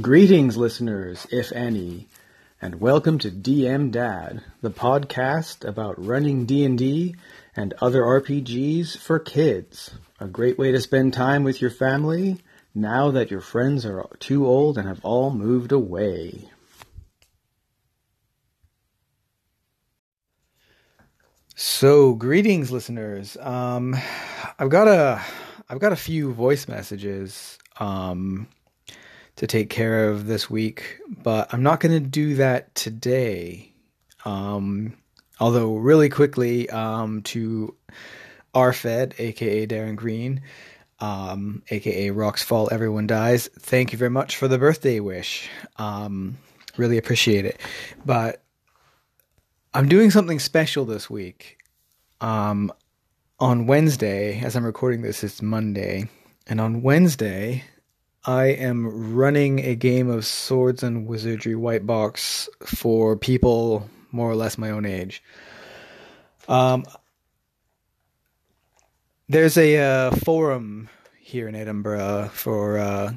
Greetings, listeners, if any, and welcome to DM Dad, the podcast about running D&D and other RPGs for kids. A great way to spend time with your family now that your friends are too old and have all moved away. So, greetings, listeners. Um, I've got a, I've got a few voice messages um, to take care of this week, but I'm not going to do that today. Um, although, really quickly, um, to RFed, aka Darren Green, um, aka Rocks Fall, Everyone Dies. Thank you very much for the birthday wish. Um, really appreciate it. But I'm doing something special this week. Um, on Wednesday, as I'm recording this, it's Monday, and on Wednesday, I am running a game of Swords and Wizardry White Box for people more or less my own age. Um, there's a uh, forum here in Edinburgh for uh,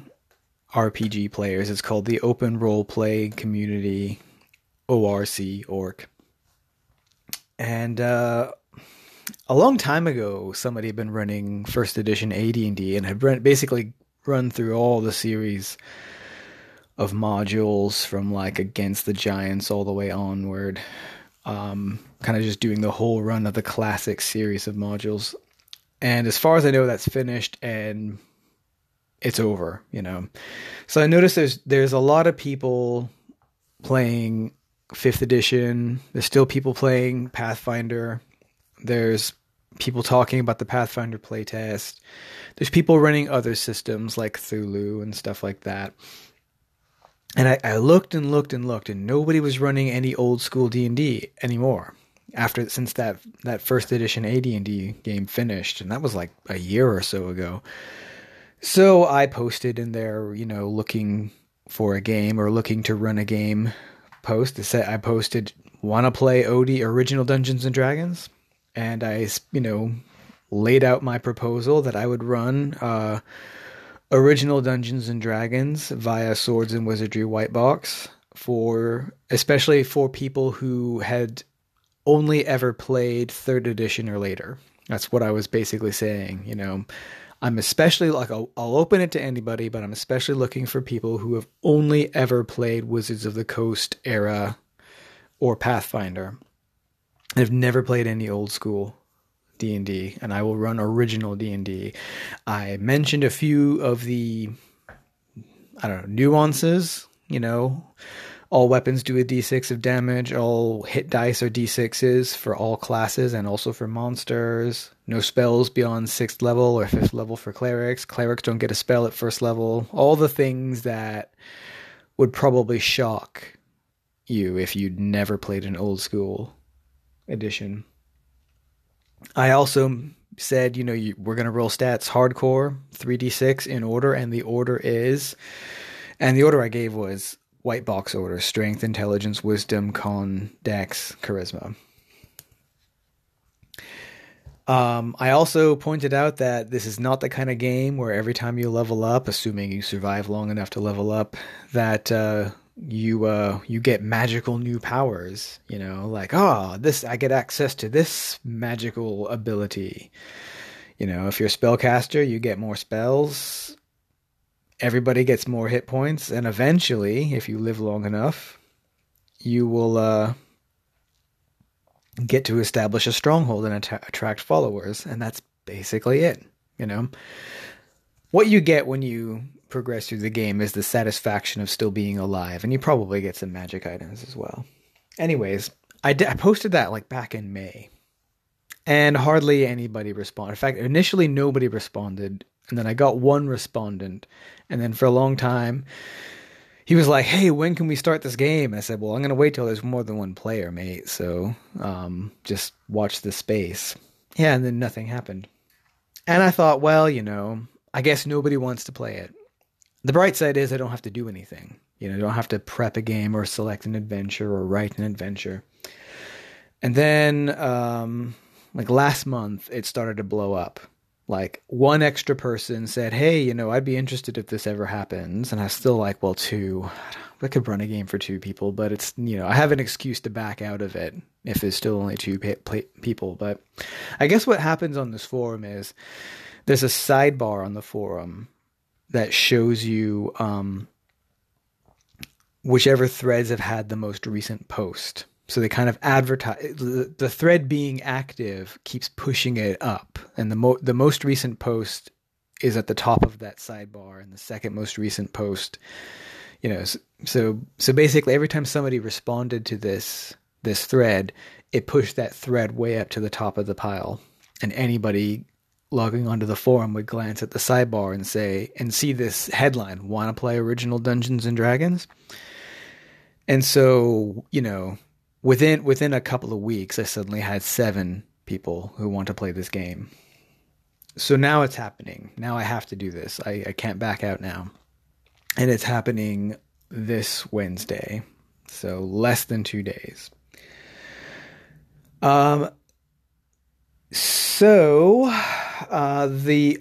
RPG players. It's called the Open Role Play Community ORC org. And uh, a long time ago, somebody had been running first edition AD&D and had basically run through all the series of modules from like Against the Giants all the way onward. Um, kind of just doing the whole run of the classic series of modules. And as far as I know, that's finished and it's over, you know. So I noticed there's there's a lot of people playing fifth edition. There's still people playing Pathfinder. There's people talking about the Pathfinder playtest. There's people running other systems like Cthulhu and stuff like that. And I, I looked and looked and looked, and nobody was running any old school D and D anymore after since that that first edition AD&D game finished, and that was like a year or so ago. So I posted in there, you know, looking for a game or looking to run a game. Post I posted want to play OD original Dungeons and Dragons, and I, you know, laid out my proposal that I would run uh, original Dungeons and Dragons via Swords and Wizardry White Box for especially for people who had only ever played third edition or later. That's what I was basically saying. You know, I'm especially like I'll, I'll, open it to anybody, but I'm especially looking for people who have only ever played Wizards of the Coast era or Pathfinder have never played any old school D&D and I will run original D&D. I mentioned a few of the I don't know, nuances, you know, all weapons do a d6 of damage. All hit dice are d6s for all classes and also for monsters. No spells beyond sixth level or fifth level for clerics. Clerics don't get a spell at first level. All the things that would probably shock you if you'd never played an old school edition. I also said, you know, you, we're going to roll stats hardcore, 3d6 in order, and the order is. And the order I gave was white box order strength, intelligence, wisdom, con, dex, charisma. Um, I also pointed out that this is not the kind of game where every time you level up, assuming you survive long enough to level up, that uh, you uh, you get magical new powers. You know, like oh, this I get access to this magical ability. You know, if you're a spellcaster, you get more spells everybody gets more hit points, and eventually, if you live long enough, you will uh, get to establish a stronghold and att- attract followers, and that's basically it. You know, what you get when you progress through the game is the satisfaction of still being alive, and you probably get some magic items as well. Anyways, I, d- I posted that like back in May, and hardly anybody responded. In fact, initially nobody responded, and then I got one respondent, and then for a long time, he was like, "Hey, when can we start this game?" I said, "Well, I'm gonna wait till there's more than one player, mate. So um, just watch the space." Yeah, and then nothing happened. And I thought, well, you know, I guess nobody wants to play it. The bright side is I don't have to do anything. You know, I don't have to prep a game or select an adventure or write an adventure. And then, um, like last month, it started to blow up like one extra person said, "Hey, you know, I'd be interested if this ever happens," and I was still like, "Well, two, I could run a game for two people, but it's you know, I have an excuse to back out of it if there's still only two people." But I guess what happens on this forum is there's a sidebar on the forum that shows you um, whichever threads have had the most recent post. So they kind of advertise the, thread being active keeps pushing it up, and the mo- the most recent post is at the top of that sidebar, and the second most recent post, you know, so so basically every time somebody responded to this this thread, it pushed that thread way up to the top of the pile, and anybody logging onto the forum would glance at the sidebar and say and see this headline: "Want to play original Dungeons and Dragons?" And so, you know, within within a couple of weeks, I suddenly had seven people who want to play this game. So now it's happening. Now I have to do this. I, I can't back out now. And it's happening this Wednesday. So less than two days. Um so uh, the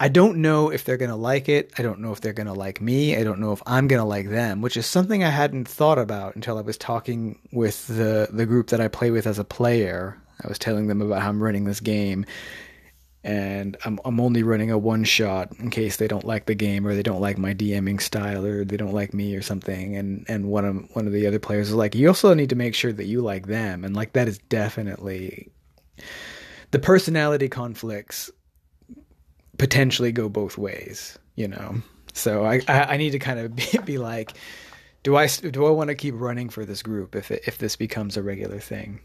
I don't know if they're gonna like it. I don't know if they're gonna like me. I don't know if I'm gonna like them, which is something I hadn't thought about until I was talking with the the group that I play with as a player. I was telling them about how I'm running this game, and I'm I'm only running a one shot in case they don't like the game or they don't like my DMing style or they don't like me or something. And and one of one of the other players was like, you also need to make sure that you like them, and like that is definitely the personality conflicts potentially go both ways, you know. So I I, need to kind of be, be like, do I do I want to keep running for this group if if this becomes a regular thing?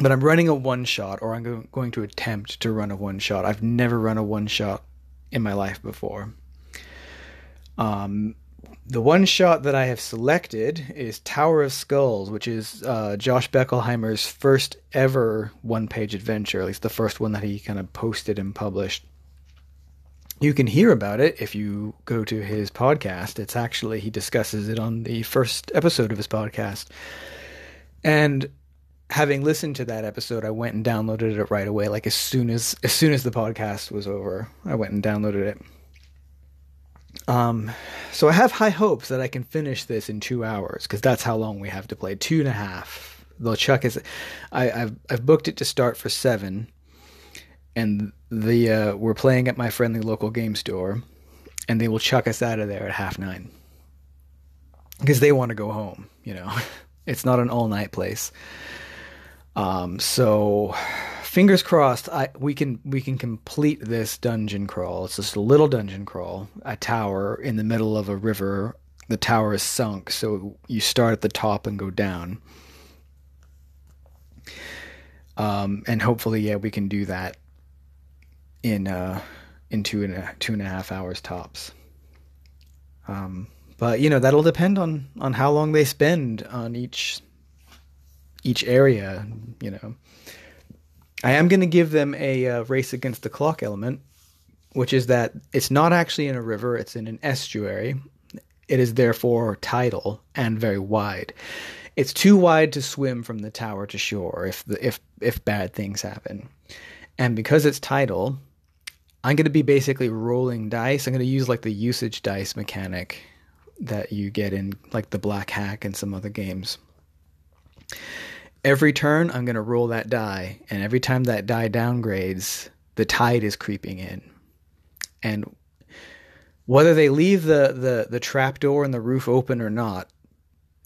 But I'm running a one shot, or I'm going to attempt to run a one shot. I've never run a one shot in my life before. Um, the one shot that I have selected is Tower of Skulls, which is uh, Josh Beckelheimer's first ever one page adventure, at least the first one that he kind of posted and published. You can hear about it if you go to his podcast. It's actually, he discusses it on the first episode of his podcast. And having listened to that episode, I went and downloaded it right away. Like as soon as as soon as the podcast was over, I went and downloaded it. Um, so I have high hopes that I can finish this in two hours because that's how long we have to play. Two and a half. Though Chuck is, I, have I've booked it to start for seven, and the uh, we're playing at my friendly local game store, and they will chuck us out of there at half nine because they want to go home. You know, it's not an all night place. Um, so fingers crossed I, we can we can complete this dungeon crawl. It's just a little dungeon crawl, a tower in the middle of a river. The tower is sunk, so you start at the top and go down. Um, and hopefully, yeah, we can do that in uh, in two and a two and a half hours tops. Um, but you know that'll depend on on how long they spend on each each area. You know, I am going to give them a uh, race against the clock element, which is that it's not actually in a river, it's in an estuary. It is therefore tidal and very wide. It's too wide to swim from the tower to shore if the, if if bad things happen. And because it's tidal, I'm going to be basically rolling dice. I'm going to use like the usage dice mechanic that you get in like the Black Hack and some other games every turn I'm going to roll that die, and every time that die downgrades, the tide is creeping in. And whether they leave the, the, the trap door and the roof open or not,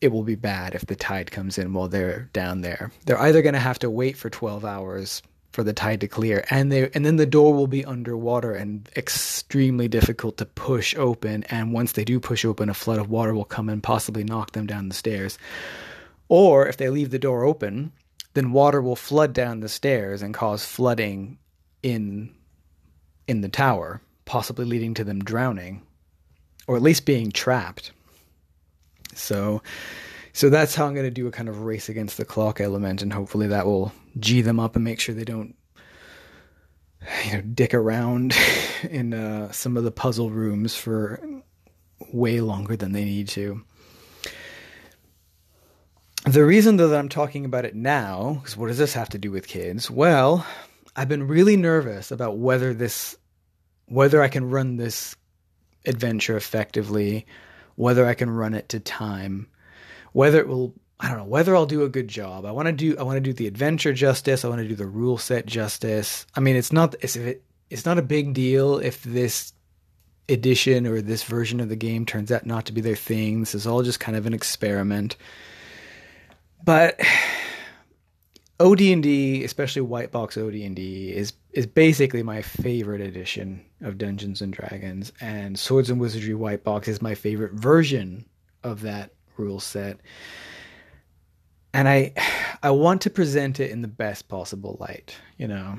it will be bad if the tide comes in while they're down there. They're either going to have to wait for 12 hours for the tide to clear and they and then the door will be underwater and extremely difficult to push open and once they do push open a flood of water will come and possibly knock them down the stairs or if they leave the door open, then water will flood down the stairs and cause flooding in in the tower, possibly leading to them drowning or at least being trapped. So so that's how I'm going to do a kind of race against the clock element and hopefully that will g them up and make sure they don't you know dick around in uh, some of the puzzle rooms for way longer than they need to the reason though that I'm talking about it now, because what does this have to do with kids? Well, I've been really nervous about whether this whether I can run this adventure effectively, whether I can run it to time, whether it will I don't know whether I'll do a good job. I want to do I want to do the adventure justice. I want to do the rule set justice. I mean, it's not it's it, it's not a big deal if this edition or this version of the game turns out not to be their thing. This is all just kind of an experiment. But OD&D, especially white box OD&D, is is basically my favorite edition of Dungeons and Dragons, and Swords and Wizardry white box is my favorite version of that rule set. And I I want to present it in the best possible light, you know.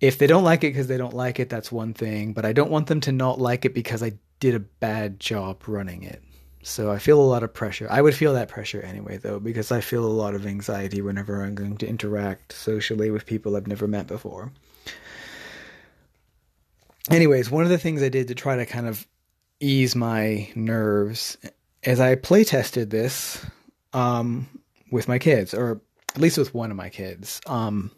If they don't like it because they don't like it, that's one thing, but I don't want them to not like it because I did a bad job running it. So I feel a lot of pressure. I would feel that pressure anyway, though, because I feel a lot of anxiety whenever I'm going to interact socially with people I've never met before. Anyways, one of the things I did to try to kind of ease my nerves is I play tested this um, with my kids, or at least with one of my kids. Um,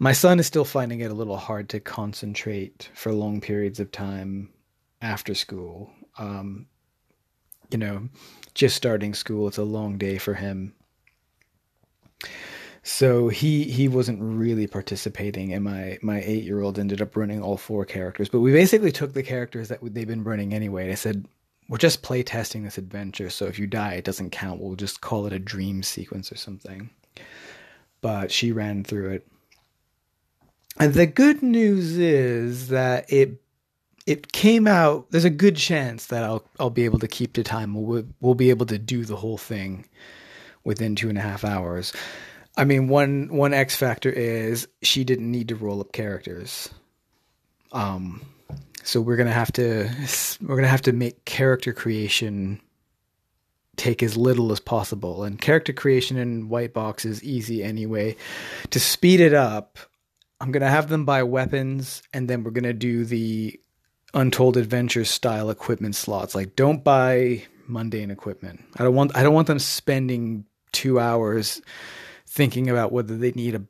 my son is still finding it a little hard to concentrate for long periods of time after school. Um, you know, just starting school, it's a long day for him. So he he wasn't really participating, and my my eight year old ended up running all four characters. But we basically took the characters that they've been running anyway. And I said, we're just play testing this adventure, so if you die, it doesn't count. We'll just call it a dream sequence or something. But she ran through it. And the good news is that it it came out. There's a good chance that I'll I'll be able to keep to time. We'll we'll be able to do the whole thing within two and a half hours. I mean, one one X factor is she didn't need to roll up characters. Um, so we're gonna have to we're gonna have to make character creation take as little as possible. And character creation in white box is easy anyway. To speed it up, I'm gonna have them buy weapons, and then we're gonna do the Untold Adventures style equipment slots. Like don't buy mundane equipment. I don't want I don't want them spending 2 hours thinking about whether they need a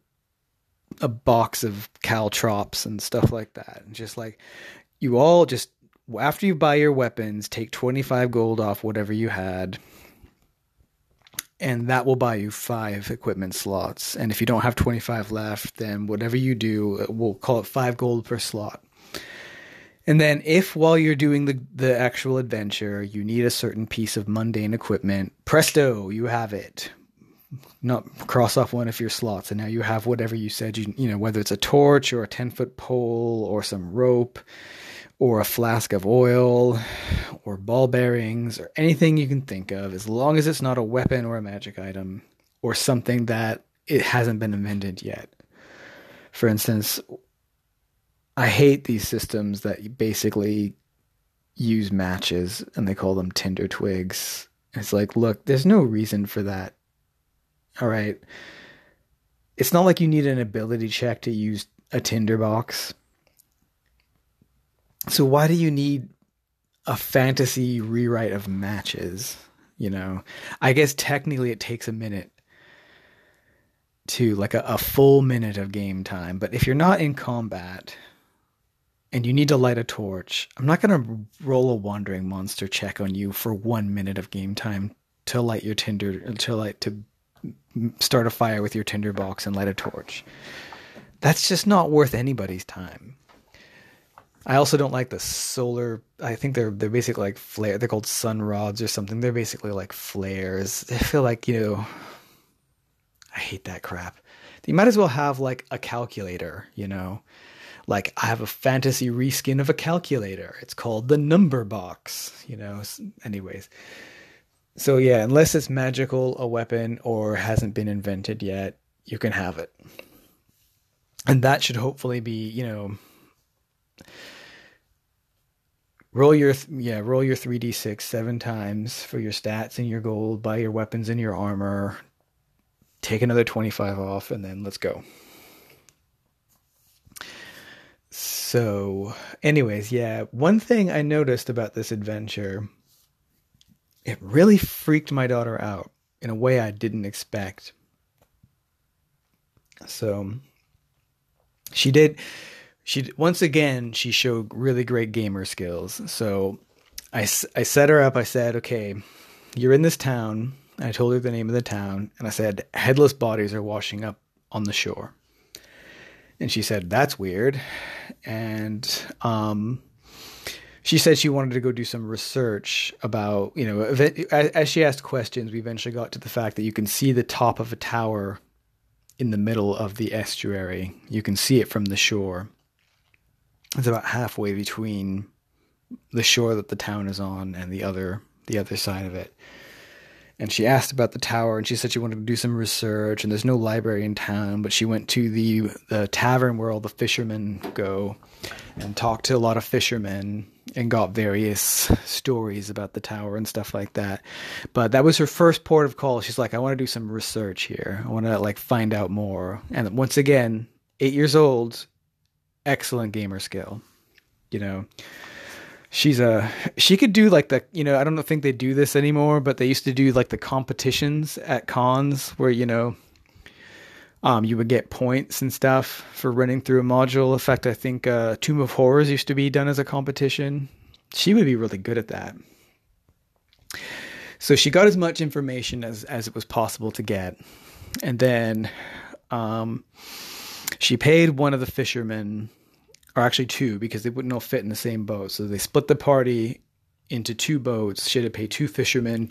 a box of caltrops and stuff like that. And just like you all just after you buy your weapons, take 25 gold off whatever you had. And that will buy you five equipment slots. And if you don't have 25 left, then whatever you do, we'll call it five gold per slot. And then, if while you're doing the, the actual adventure, you need a certain piece of mundane equipment, presto, you have it. Not cross off one of your slots, and now you have whatever you said you you know whether it's a torch or a ten foot pole or some rope or a flask of oil or ball bearings or anything you can think of, as long as it's not a weapon or a magic item or something that it hasn't been invented yet. For instance, I hate these systems that basically use matches and they call them tinder twigs. It's like, look, there's no reason for that. All right. It's not like you need an ability check to use a tinder box. So why do you need a fantasy rewrite of matches? You know, I guess technically it takes a minute to like a, a full minute of game time, but if you're not in combat, and you need to light a torch, I'm not going to roll a wandering monster check on you for one minute of game time to light your tinder, to light to start a fire with your tinder box and light a torch. That's just not worth anybody's time. I also don't like the solar. I think they're they're basically like flare. They're called sun rods or something. They're basically like flares. I feel like you know. I hate that crap. You might as well have like a calculator, you know like I have a fantasy reskin of a calculator. It's called the number box, you know. Anyways. So yeah, unless it's magical, a weapon or hasn't been invented yet, you can have it. And that should hopefully be, you know, roll your yeah, roll your 3d6 7 times for your stats and your gold, buy your weapons and your armor, take another 25 off and then let's go. So, anyways, yeah, one thing I noticed about this adventure, it really freaked my daughter out in a way I didn't expect. So, she did she once again she showed really great gamer skills so I, I set her up i said okay you're in this town i told her the name of the town and i said headless bodies are washing up on the shore and she said that's weird. And um she said she wanted to go do some research about you know as she asked questions we eventually got to the fact that you can see the top of a tower in the middle of the estuary. You can see it from the shore. It's about halfway between the shore that the town is on and the other the other side of it and she asked about the tower and she said she wanted to do some research and there's no library in town but she went to the the tavern where all the fishermen go and talked to a lot of fishermen and got various stories about the tower and stuff like that. But that was her first port of call. She's like, I want to do some research here. I want to like find out more. And once again, eight years old, excellent gamer skill. You know, she's a she could do like the you know I don't think they do this anymore, but they used to do like the competitions at cons where you know um, you would get points and stuff for running through a module. In fact, I think uh, Tomb of Horrors used to be done as a competition. She would be really good at that. So she got as much information as, as it was possible to get. And then um, she paid one of the fishermen, or actually two, because they wouldn't all fit in the same boat. So they split the party into two boats. She had to pay two fishermen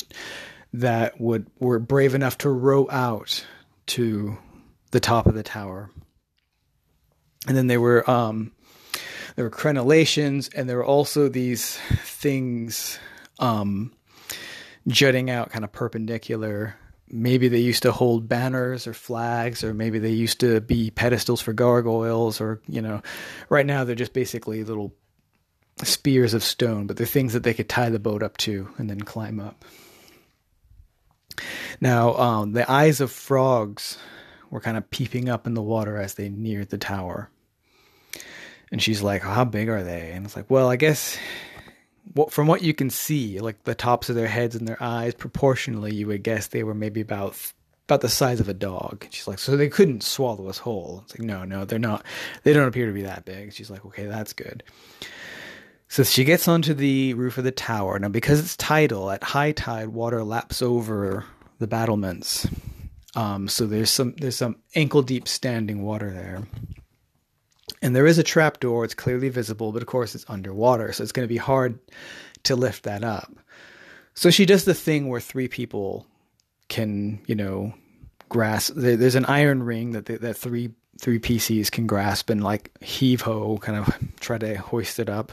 that would were brave enough to row out to the top of the tower. And then there were um, there were crenellations, and there were also these things um, jutting out, kind of perpendicular. Maybe they used to hold banners or flags, or maybe they used to be pedestals for gargoyles, or you know, right now they're just basically little spears of stone, but they're things that they could tie the boat up to and then climb up. Now, um, the eyes of frogs were kind of peeping up in the water as they neared the tower. And she's like, How big are they? And it's like, Well, I guess from what you can see, like the tops of their heads and their eyes, proportionally, you would guess they were maybe about about the size of a dog. She's like, so they couldn't swallow us whole. It's like, no, no, they're not. They don't appear to be that big. She's like, okay, that's good. So she gets onto the roof of the tower. Now, because it's tidal, at high tide, water laps over the battlements. Um, so there's some there's some ankle deep standing water there. And there is a trap door, it's clearly visible, but of course it's underwater, so it's going to be hard to lift that up. So she does the thing where three people can, you know, grasp. There's an iron ring that that three three PCs can grasp and like heave ho, kind of try to hoist it up.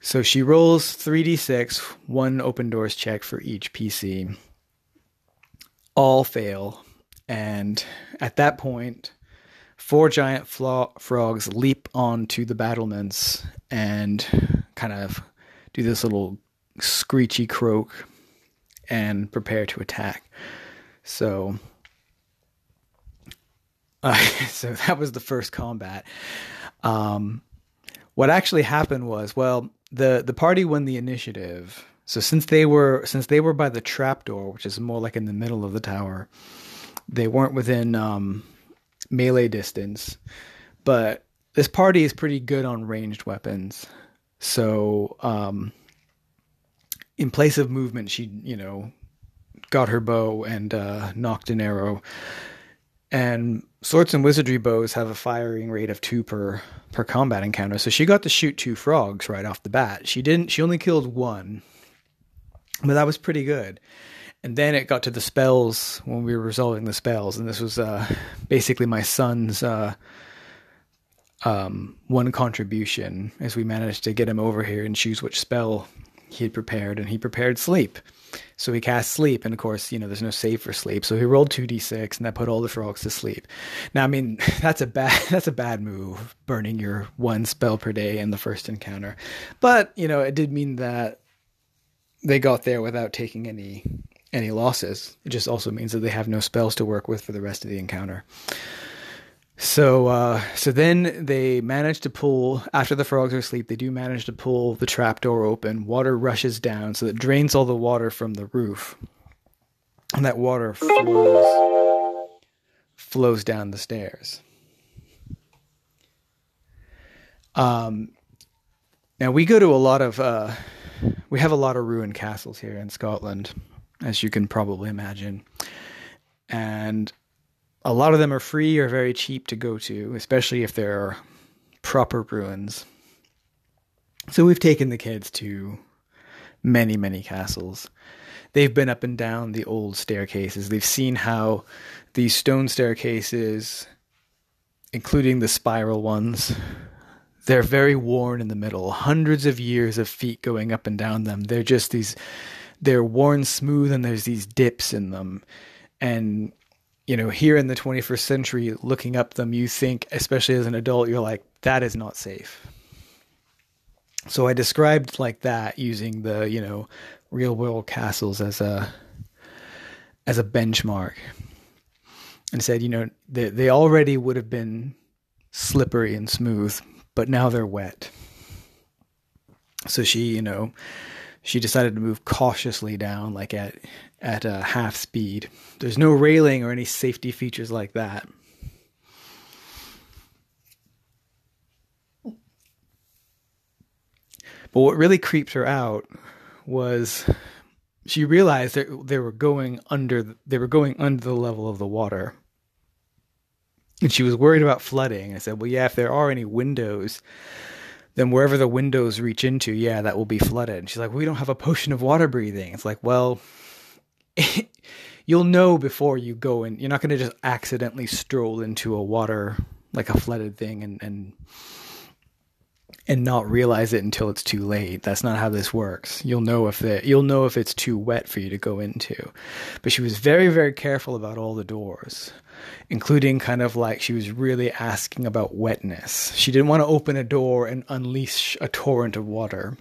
So she rolls 3d6, one open doors check for each PC all fail. And at that point, four giant flo- frogs leap onto the battlements and kind of do this little screechy croak and prepare to attack. So, uh, so that was the first combat. Um, what actually happened was, well, the the party won the initiative so since they were since they were by the trapdoor, which is more like in the middle of the tower, they weren't within um, melee distance. But this party is pretty good on ranged weapons. So um, in place of movement, she you know got her bow and uh, nocked an arrow. And swords and wizardry bows have a firing rate of two per per combat encounter, so she got to shoot two frogs right off the bat. She didn't. She only killed one but that was pretty good. And then it got to the spells when we were resolving the spells, and this was uh, basically my son's uh, um, one contribution as we managed to get him over here and choose which spell he had prepared, and he prepared sleep. So he cast sleep, and of course, you know, there's no save for sleep. So he rolled two d6, and that put all the frogs to sleep. Now, I mean, that's a bad that's a bad move, burning your one spell per day in the first encounter. But you know, it did mean that they got there without taking any any losses. It just also means that they have no spells to work with for the rest of the encounter. So uh, so then they manage to pull after the frogs are asleep. They do manage to pull the trap door open. Water rushes down, so it drains all the water from the roof, and that water flows flows down the stairs. Um, now we go to a lot of uh, we have a lot of ruined castles here in Scotland, as you can probably imagine, and a lot of them are free or very cheap to go to, especially if they're proper ruins. So we've taken the kids to many, many castles. They've been up and down the old staircases. They've seen how these stone staircases, including the spiral ones, they're very worn in the middle. Hundreds of years of feet going up and down them. They're just these, they're worn smooth and there's these dips in them. And, you know, here in the 21st century, looking up them, you think, especially as an adult, you're like, that is not safe. So I described like that using the, you know, real world castles as a as a benchmark and said, you know, they they already would have been slippery and smooth, but now they're wet. So she, you know, she decided to move cautiously down, like at at a half speed. There's no railing or any safety features like that. But what really creeped her out was she realized that they were going under they were going under the level of the water. And she was worried about flooding. I said, "Well, yeah, if there are any windows, then wherever the windows reach into, yeah, that will be flooded." And she's like, "We don't have a potion of water breathing." It's like, "Well, you'll know before you go in. You're not going to just accidentally stroll into a water like a flooded thing and and and not realize it until it's too late. That's not how this works. You'll know if the you'll know if it's too wet for you to go into. But she was very very careful about all the doors, including kind of like she was really asking about wetness. She didn't want to open a door and unleash a torrent of water.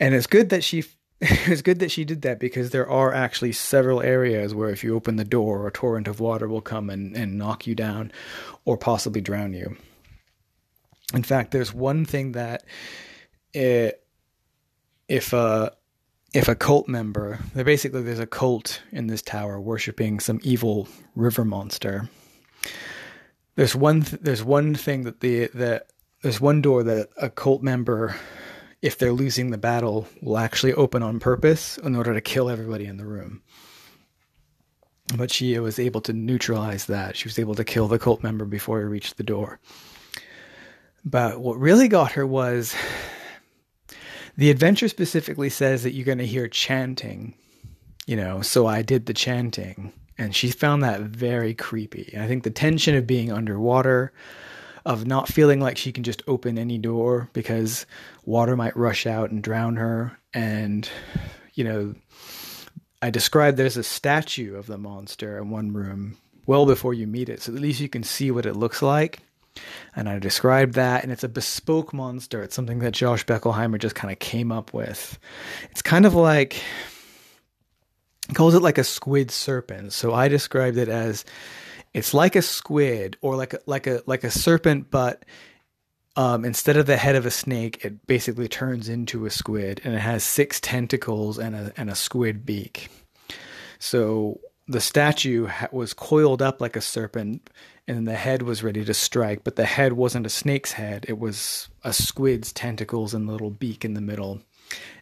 And it's good that she it was good that she did that because there are actually several areas where if you open the door, a torrent of water will come and, and knock you down or possibly drown you. In fact, there's one thing that it, if a if a cult member, basically there's a cult in this tower worshiping some evil river monster. There's one th- there's one thing that the that there's one door that a cult member if they're losing the battle will actually open on purpose in order to kill everybody in the room. But she was able to neutralize that. She was able to kill the cult member before he reached the door. But what really got her was the adventure specifically says that you're going to hear chanting, you know, so I did the chanting. And she found that very creepy. I think the tension of being underwater, of not feeling like she can just open any door because water might rush out and drown her. And, you know, I described there's a statue of the monster in one room well before you meet it. So at least you can see what it looks like. And I described that, and it's a bespoke monster. It's something that Josh Beckelheimer just kind of came up with. It's kind of like, he calls it like a squid serpent. So I described it as it's like a squid or like a, like a like a serpent, but um, instead of the head of a snake, it basically turns into a squid, and it has six tentacles and a and a squid beak. So the statue was coiled up like a serpent, and the head was ready to strike, but the head wasn't a snake's head; it was a squid's tentacles and little beak in the middle.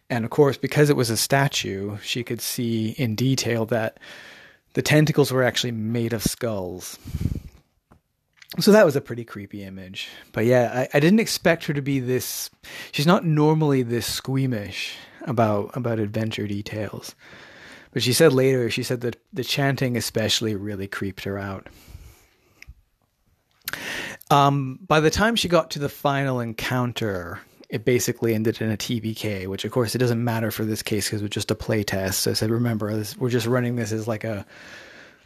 And of course, because it was a statue, she could see in detail that the tentacles were actually made of skulls. So that was a pretty creepy image. But yeah, I, I didn't expect her to be this. She's not normally this squeamish about about adventure details. But she said later, she said that the chanting especially really creeped her out. Um, by the time she got to the final encounter, it basically ended in a TPK, which of course it doesn't matter for this case because it was just a play test. So I said, remember, this, we're just running this as like a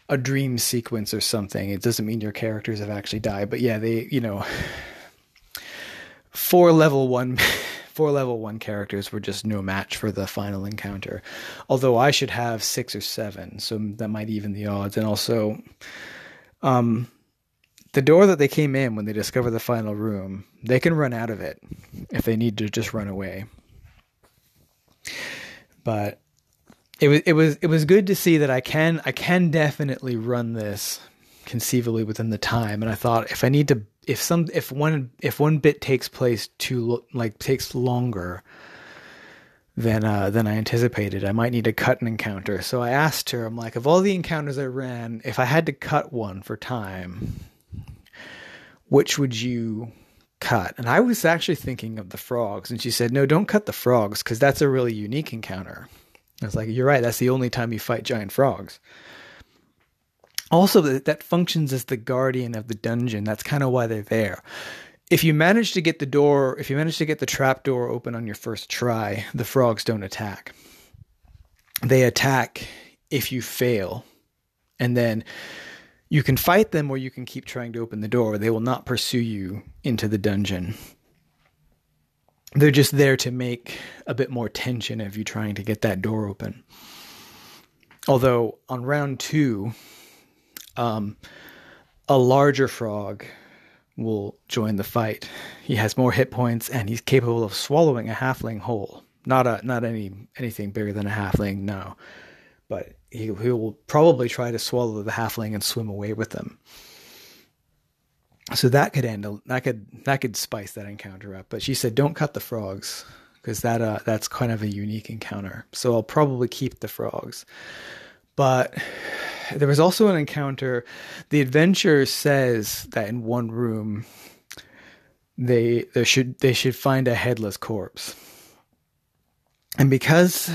a dream sequence or something. It doesn't mean your characters have actually died, but yeah, they, you know, four level one, four level one characters were just no match for the final encounter. Although I should have six or seven, so that might even the odds. And also, um, the door that they came in when they discover the final room, they can run out of it if they need to just run away. But it was it was it was good to see that I can I can definitely run this conceivably within the time and I thought if I need to if some if one if one bit takes place too like takes longer than uh, than I anticipated, I might need to cut an encounter. So I asked her, I'm like, of all the encounters I ran, if I had to cut one for time, which would you cut? And I was actually thinking of the frogs, and she said, no, don't cut the frogs because that's a really unique encounter. I was like, you're right. That's the only time you fight giant frogs. Also, that, functions as the guardian of the dungeon. That's kind of why they're there. If you manage to get the door, if you manage to get the trap door open on your first try, the frogs don't attack. They attack if you fail. And then you can fight them or you can keep trying to open the door. They will not pursue you into the dungeon they're just there to make a bit more tension of you trying to get that door open. Although on round two, um, a larger frog will join the fight. He has more hit points and he's capable of swallowing a halfling whole. Not a not any anything bigger than a halfling, no. But he he will probably try to swallow the halfling and swim away with them. So that could end that could that could spice that encounter up. But she said don't cut the frogs because that uh, that's kind of a unique encounter. So i'll probably keep the frogs. But there was also an encounter the adventure says that in one room they they should they should find a headless corpse. And because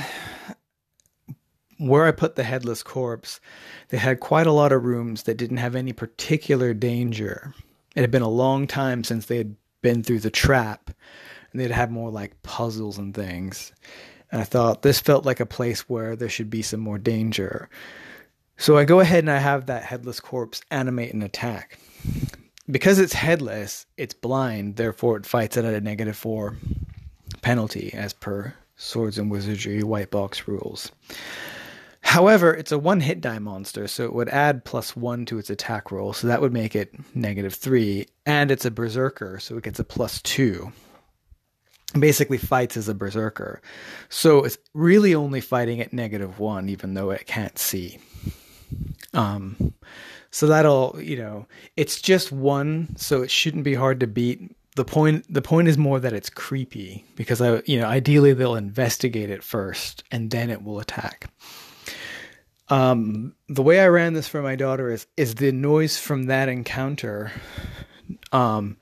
where I put the headless corpse, they had quite a lot of rooms that didn't have any particular danger it had been a long time since they had been through the trap and they'd have more like puzzles and things. And I thought this felt like a place where there should be some more danger. So I go ahead and I have that headless corpse animate an attack. Because it's headless, it's blind, therefore it fights it at a negative four penalty as per Swords and Wizardry white box rules. However, it's a one hit die monster, so it would add plus one to its attack roll, so that would make it negative three. And it's a berserker, so it gets a plus two. basically fights as a berserker. So it's really only fighting at negative one, even though it can't see. Um, so that'll, you know, it's just one, so it shouldn't be hard to beat. The point, the point is more that it's creepy because I, you know, ideally they'll investigate it first and then it will attack. Um, the way I ran this for my daughter is is the noise from that encounter um,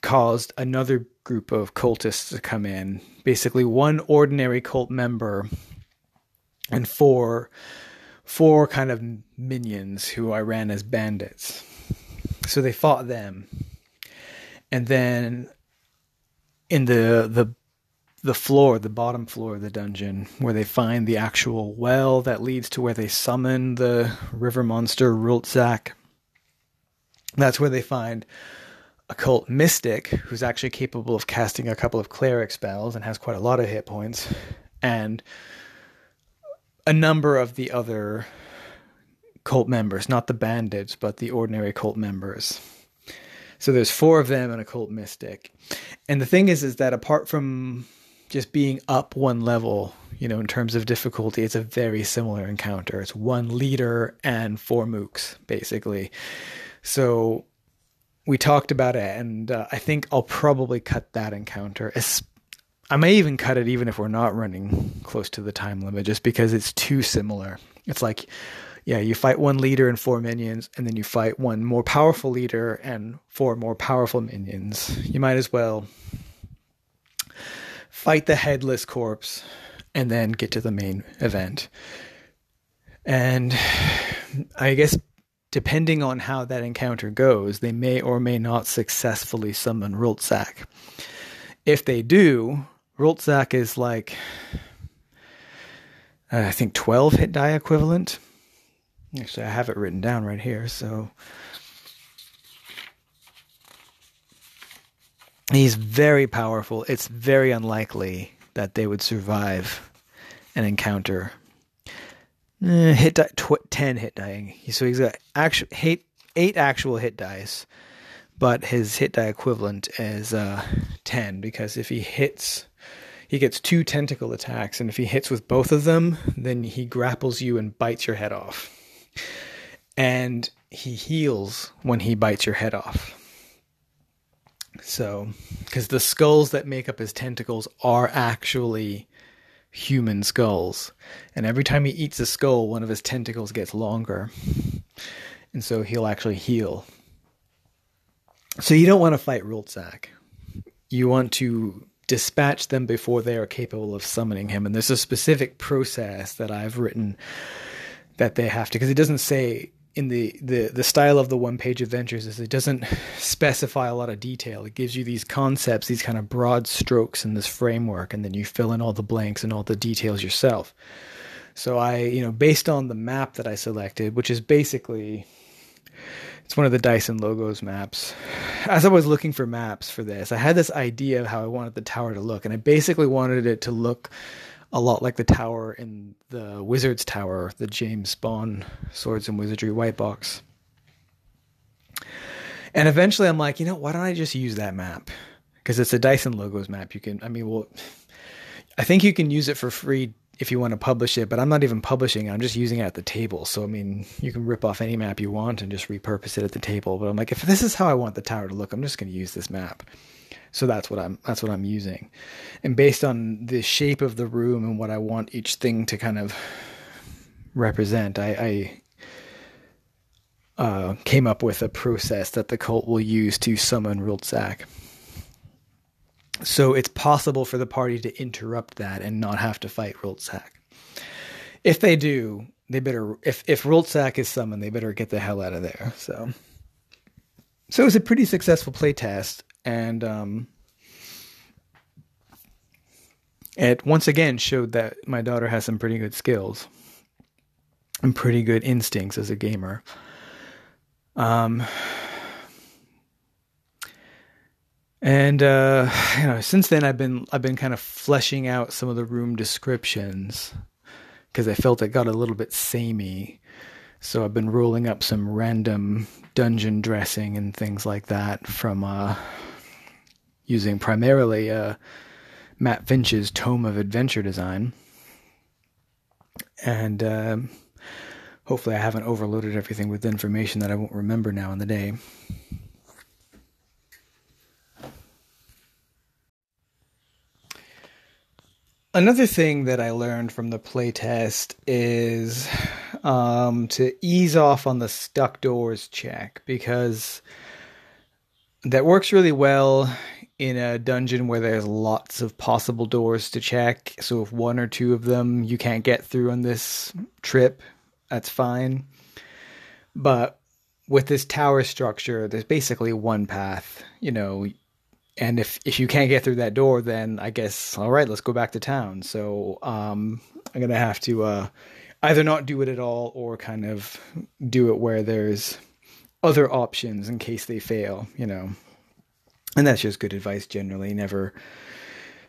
caused another group of cultists to come in. Basically, one ordinary cult member and four four kind of minions who I ran as bandits. So they fought them, and then in the the the floor, the bottom floor of the dungeon, where they find the actual well that leads to where they summon the river monster Rultzak. That's where they find a cult mystic who's actually capable of casting a couple of cleric spells and has quite a lot of hit points, and a number of the other cult members, not the bandits, but the ordinary cult members. So there's four of them and a cult mystic. And the thing is, is that apart from just being up one level, you know, in terms of difficulty, it's a very similar encounter. It's one leader and four mooks, basically. So we talked about it, and uh, I think I'll probably cut that encounter. I may even cut it even if we're not running close to the time limit, just because it's too similar. It's like, yeah, you fight one leader and four minions, and then you fight one more powerful leader and four more powerful minions. You might as well fight the headless corpse, and then get to the main event. And I guess depending on how that encounter goes, they may or may not successfully summon Rultzak. If they do, Rultzak is like, uh, I think, 12 hit die equivalent. Actually, I have it written down right here. So He's very powerful. It's very unlikely that they would survive an encounter. Eh, hit die, tw- ten hit dying. So he's got actual eight, actual hit dice, but his hit die equivalent is uh, ten because if he hits, he gets two tentacle attacks, and if he hits with both of them, then he grapples you and bites your head off. And he heals when he bites your head off. So, because the skulls that make up his tentacles are actually human skulls. And every time he eats a skull, one of his tentacles gets longer. And so he'll actually heal. So you don't want to fight Rultzak. You want to dispatch them before they are capable of summoning him. And there's a specific process that I've written that they have to, because it doesn't say in the, the, the style of the one page adventures is it doesn't specify a lot of detail. It gives you these concepts, these kind of broad strokes in this framework, and then you fill in all the blanks and all the details yourself. So I, you know, based on the map that I selected, which is basically it's one of the Dyson logos maps. As I was looking for maps for this, I had this idea of how I wanted the tower to look, and I basically wanted it to look a lot like the tower in the Wizard's Tower, the James Spahn Swords and Wizardry white box. And eventually I'm like, you know, why don't I just use that map? Because it's a Dyson logos map. You can, I mean, well, I think you can use it for free if you want to publish it, but I'm not even publishing it. I'm just using it at the table. So, I mean, you can rip off any map you want and just repurpose it at the table. But I'm like, if this is how I want the tower to look, I'm just going to use this map. So that's what I'm that's what I'm using. And based on the shape of the room and what I want each thing to kind of represent, I, I uh, came up with a process that the cult will use to summon Rultzak. So it's possible for the party to interrupt that and not have to fight Rultzak. If they do, they better if if Rultzak is summoned, they better get the hell out of there. So so it was a pretty successful playtest, and um, it once again showed that my daughter has some pretty good skills and pretty good instincts as a gamer. Um, and uh, you know, since then I've been I've been kind of fleshing out some of the room descriptions because I felt it got a little bit samey. So I've been rolling up some random dungeon dressing and things like that from uh, using primarily uh, Matt Finch's Tome of Adventure Design. And uh, hopefully I haven't overloaded everything with information that I won't remember now in the day. Another thing that I learned from the playtest is um, to ease off on the stuck doors check because that works really well in a dungeon where there's lots of possible doors to check. So if one or two of them you can't get through on this trip, that's fine. But with this tower structure, there's basically one path. You know, and if if you can't get through that door, then I guess all right, let's go back to town. So um, I'm gonna have to uh, either not do it at all or kind of do it where there's other options in case they fail. You know, and that's just good advice generally. Never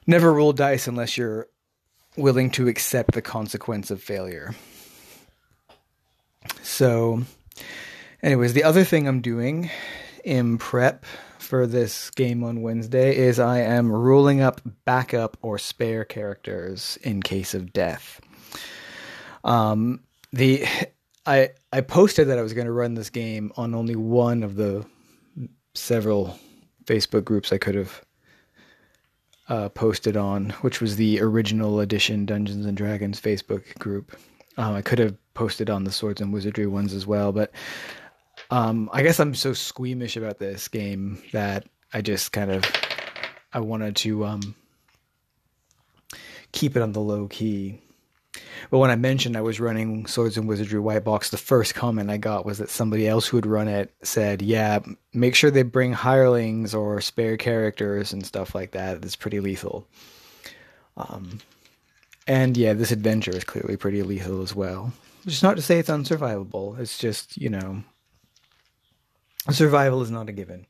never roll dice unless you're willing to accept the consequence of failure. So, anyways, the other thing I'm doing in prep for this game on Wednesday is I am ruling up backup or spare characters in case of death. Um, the I I posted that I was going to run this game on only one of the several Facebook groups I could have uh, posted on, which was the original edition Dungeons and Dragons Facebook group. Um, I could have posted on the Swords and Wizardry ones as well, but um, I guess I'm so squeamish about this game that I just kind of I wanted to um, keep it on the low key. But when I mentioned I was running Swords and Wizardry White Box, the first comment I got was that somebody else who had run it said, "Yeah, make sure they bring hirelings or spare characters and stuff like that. It's pretty lethal." Um, and yeah, this adventure is clearly pretty lethal as well. Which is not to say it's unsurvivable. It's just you know survival is not a given.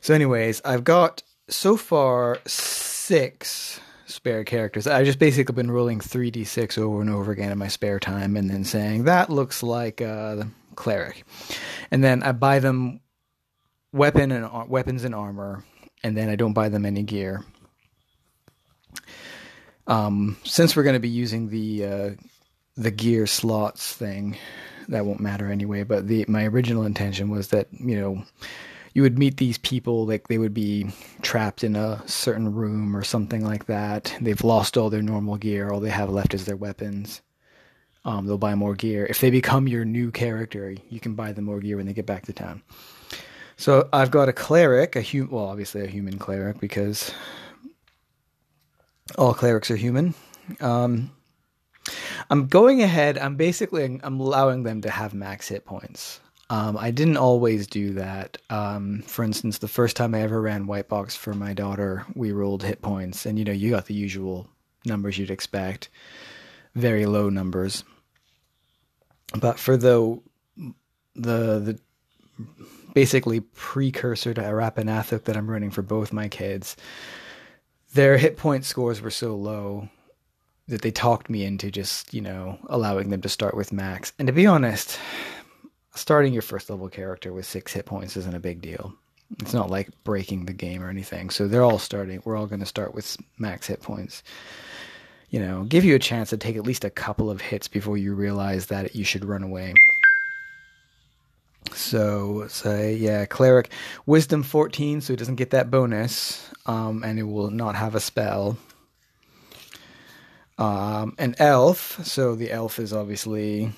So, anyways, I've got so far six spare characters. I've just basically been rolling 3d6 over and over again in my spare time and then saying, that looks like a cleric. And then I buy them weapon and uh, weapons and armor, and then I don't buy them any gear. Um, since we're going to be using the uh, the gear slots thing, that won't matter anyway. But the my original intention was that you know you would meet these people like they would be trapped in a certain room or something like that. They've lost all their normal gear. All they have left is their weapons. Um, they'll buy more gear. If they become your new character, you can buy them more gear when they get back to town. So I've got a cleric, a hum- well, obviously a human cleric because all clerics are human. Um, I'm going ahead. I'm basically I'm allowing them to have max hit points. Um, I didn't always do that. Um, for instance, the first time I ever ran White Box for my daughter, we rolled hit points, and you know you got the usual numbers you'd expect, very low numbers. But for the the the basically precursor to Arapanathuk that I'm running for both my kids, their hit point scores were so low that they talked me into just you know allowing them to start with max. And to be honest starting your first level character with six hit points isn't a big deal. It's not like breaking the game or anything. So they're all starting. We're all going to start with max hit points. You know, give you a chance to take at least a couple of hits before you realize that you should run away. So say yeah, cleric, wisdom 14, so he doesn't get that bonus, um, and it will not have a spell. Um, an elf, so the elf is obviously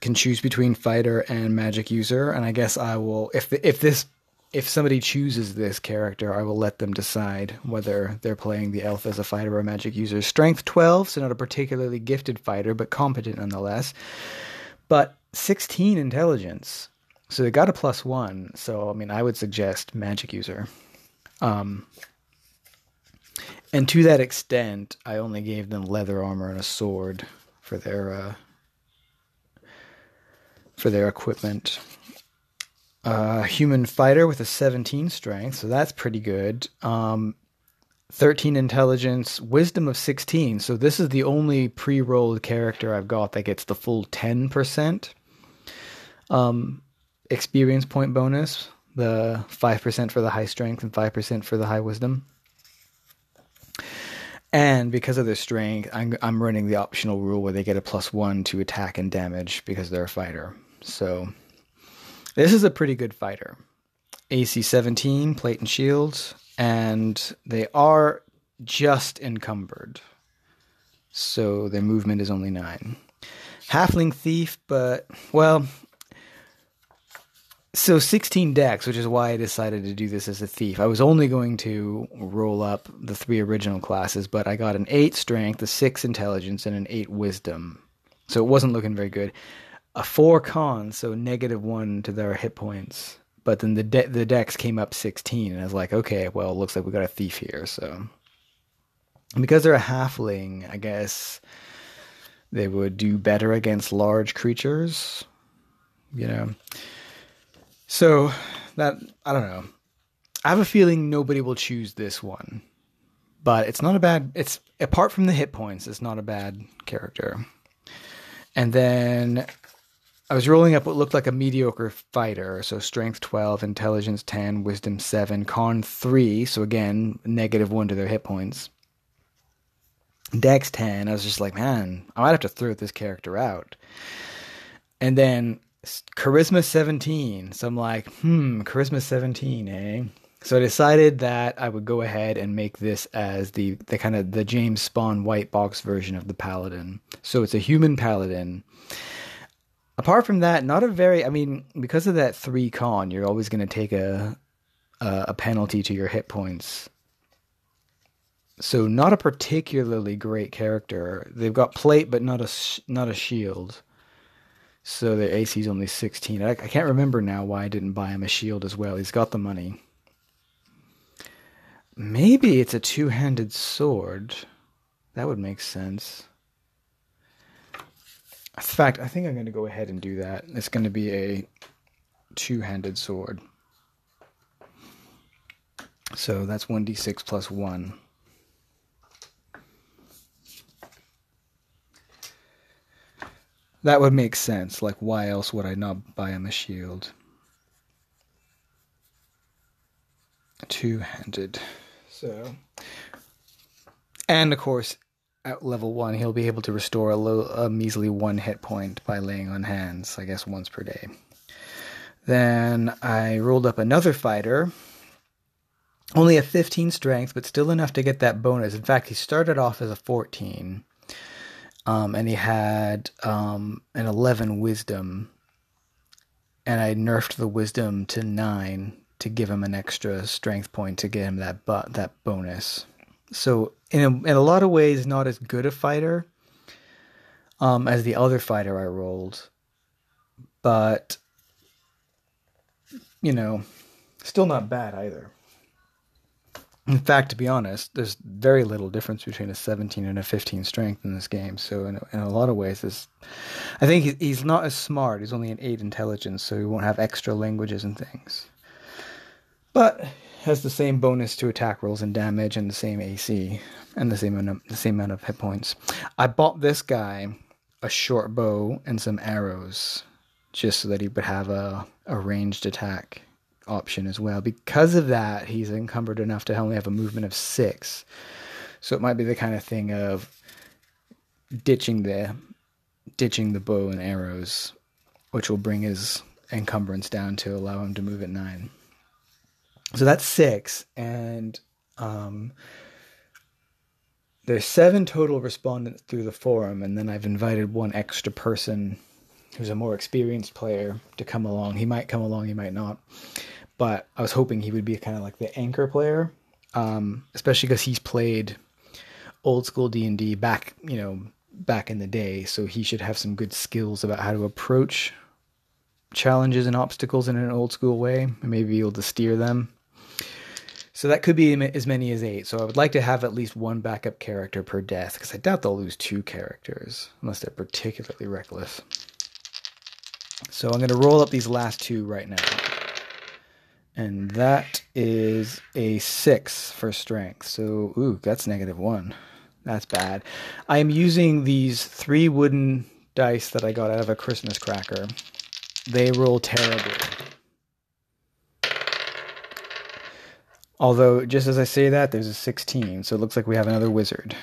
can choose between fighter and magic user, and I guess I will if the, if this if somebody chooses this character, I will let them decide whether they're playing the elf as a fighter or a magic user. Strength 12, so not a particularly gifted fighter, but competent nonetheless. But 16 intelligence, so they got a plus one. So I mean, I would suggest magic user. Um, and to that extent, I only gave them leather armor and a sword for their uh, for their equipment. Uh, human fighter with a 17 strength, so that's pretty good. Um, 13 intelligence, wisdom of 16. So this is the only pre-rolled character I've got that gets the full 10% um, experience point bonus. The 5% for the high strength and 5% for the high wisdom. And because of their strength, I'm, I'm running the optional rule where they get a plus one to attack and damage because they're a fighter. So this is a pretty good fighter. AC 17, plate and shield, and they are just encumbered. So their movement is only 9. Halfling thief, but well, so 16 dex, which is why I decided to do this as a thief. I was only going to roll up the three original classes, but I got an 8 strength, a 6 intelligence, and an 8 wisdom. So it wasn't looking very good a four con, so negative one to their hit points. But then the de- the dex came up 16, and I was like, okay, well, it looks like we got a thief here. So because they're a halfling, I guess they would do better against large creatures. You know, so that I don't know. I have a feeling nobody will choose this one, but it's not a bad. It's apart from the hit points, it's not a bad character. And then I was rolling up what looked like a mediocre fighter, so strength 12, intelligence 10, wisdom 7, con 3, so again, negative 1 to their hit points. Dex 10, I was just like, man, I might have to throw this character out. And then charisma 17, so I'm like, hmm, charisma 17, eh? So I decided that I would go ahead and make this as the, the kind of the James Spahn white box version of the paladin. So it's a human paladin apart from that, not a very. I mean, because of that three con, you're always going to take a, a a penalty to your hit points. So not a particularly great character. They've got plate, but not a not a shield. So their AC is only 16. I, I can't remember now why I didn't buy him a shield as well. He's got the money. Maybe it's a two-handed sword. That would make sense. In fact, I think I'm going to go ahead and do that. It's going to be a two-handed sword. So that's 1d6 plus 1. That would make sense. Like, why else would I not buy him a shield? Two handed. So. And of course, at level one, he'll be able to restore a, low, a measly one hit point by laying on hands, I guess once per day. Then I rolled up another fighter. Only a 15 strength, but still enough to get that bonus. In fact, he started off as a 14. Um, and he had um, an 11 wisdom. And I nerfed the wisdom to 9 to give him an extra strength point to get him that bu- that bonus. So in a, in a lot of ways, not as good a fighter um, as the other fighter I rolled, but you know, still not bad either. In fact, to be honest, there's very little difference between a 17 and a 15 strength in this game. So, in a, in a lot of ways, this, I think he's not as smart. He's only an 8 intelligence, so he won't have extra languages and things. But has the same bonus to attack rolls and damage, and the same AC, and the same amount of, the same amount of hit points. I bought this guy a short bow and some arrows, just so that he would have a, a ranged attack option as well. Because of that, he's encumbered enough to only have a movement of six. So it might be the kind of thing of ditching the ditching the bow and arrows, which will bring his encumbrance down to allow him to move at nine. So that's six, and um, there's seven total respondents through the forum, and then I've invited one extra person who's a more experienced player to come along. He might come along, he might not, but I was hoping he would be kind of like the anchor player, um, especially because he's played old school D and D back, you know, back in the day. So he should have some good skills about how to approach challenges and obstacles in an old school way, and maybe be able to steer them. So that could be as many as eight. So I would like to have at least one backup character per death, because I doubt they'll lose two characters unless they're particularly reckless. So I'm going to roll up these last two right now. And that is a six for strength. So, ooh, that's negative one. That's bad. I am using these three wooden dice that I got out of a Christmas cracker. They roll terribly. Although, just as I say that, there's a 16, so it looks like we have another wizard.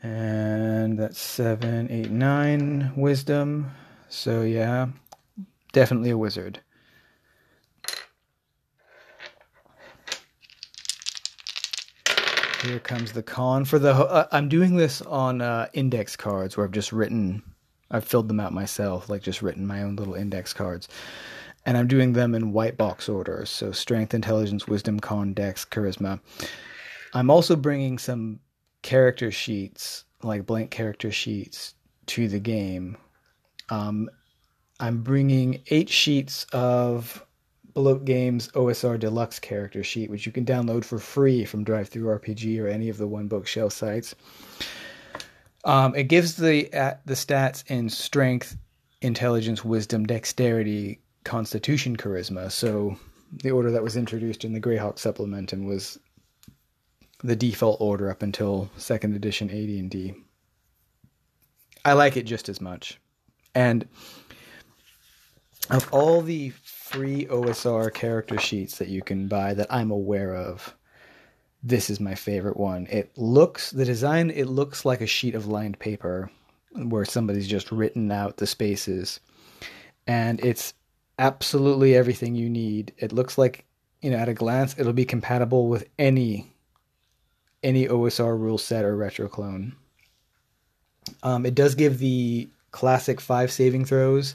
And that's 7, 8, 9 wisdom. So, yeah, definitely a wizard. Here comes the con for the. Uh, I'm doing this on uh, index cards where I've just written I've filled them out myself, like just written my own little index cards. And I'm doing them in white box order. So strength, intelligence, wisdom, con, dex, charisma. I'm also bringing some character sheets, like blank character sheets, to the game. Um, I'm bringing eight sheets of Bloat Games OSR Deluxe character sheet, which you can download for free from DriveThruRPG or any of the One Bookshelf sites. Um, it gives the uh, the stats in strength, intelligence, wisdom, dexterity, constitution, charisma. So the order that was introduced in the Greyhawk supplement and was the default order up until second edition AD&D. I like it just as much. And of all the free OSR character sheets that you can buy that I'm aware of, this is my favorite one. It looks the design it looks like a sheet of lined paper where somebody's just written out the spaces. And it's absolutely everything you need. It looks like, you know, at a glance it'll be compatible with any any OSR rule set or retro clone. Um, it does give the classic five saving throws,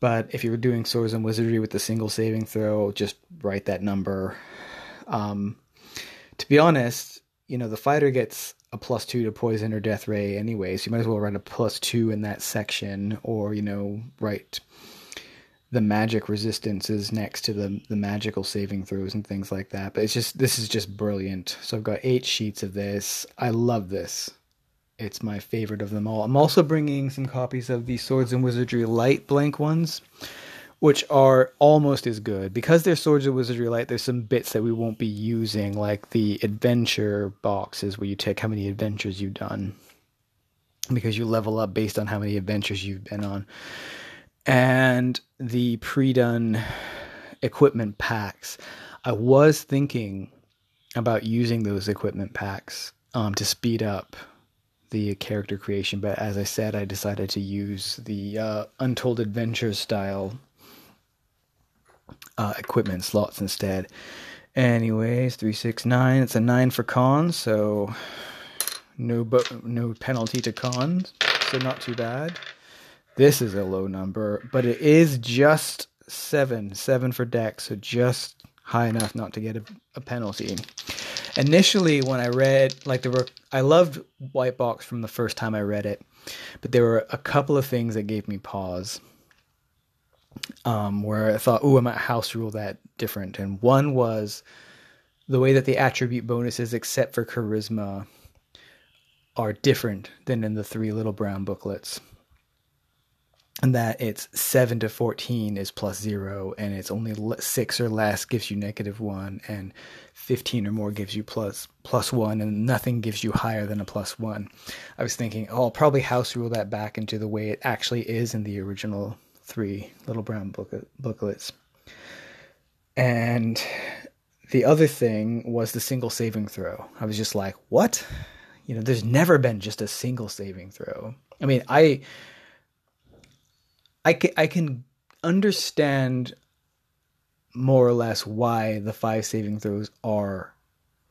but if you were doing swords and wizardry with the single saving throw, just write that number. Um, to be honest, you know, the fighter gets a plus two to poison or death ray anyway, so you might as well write a plus two in that section, or, you know, write the magic resistances next to the the magical saving throws and things like that. But it's just this is just brilliant. So I've got eight sheets of this. I love this. It's my favorite of them all. I'm also bringing some copies of the Swords and Wizardry Light blank ones which are almost as good. Because they're swords of wizardry light there's some bits that we won't be using like the adventure boxes where you take how many adventures you've done. Because you level up based on how many adventures you've been on. And the pre-done equipment packs. I was thinking about using those equipment packs um, to speed up the character creation, but as I said, I decided to use the uh, Untold Adventures style uh, equipment slots instead. Anyways, three six nine. It's a nine for con, so no bo- no penalty to cons, so not too bad. This is a low number, but it is just seven, seven for dex, so just high enough not to get a, a penalty. Initially, when I read, like there were, I loved White Box from the first time I read it, but there were a couple of things that gave me pause. Um, where I thought, "Oh, I might house rule that different." And one was the way that the attribute bonuses, except for charisma, are different than in the three little brown booklets and that it's 7 to 14 is plus 0 and it's only 6 or less gives you negative 1 and 15 or more gives you plus plus 1 and nothing gives you higher than a plus 1 i was thinking oh i'll probably house rule that back into the way it actually is in the original three little brown booklet, booklets and the other thing was the single saving throw i was just like what you know there's never been just a single saving throw i mean i I can, I can understand more or less why the five saving throws are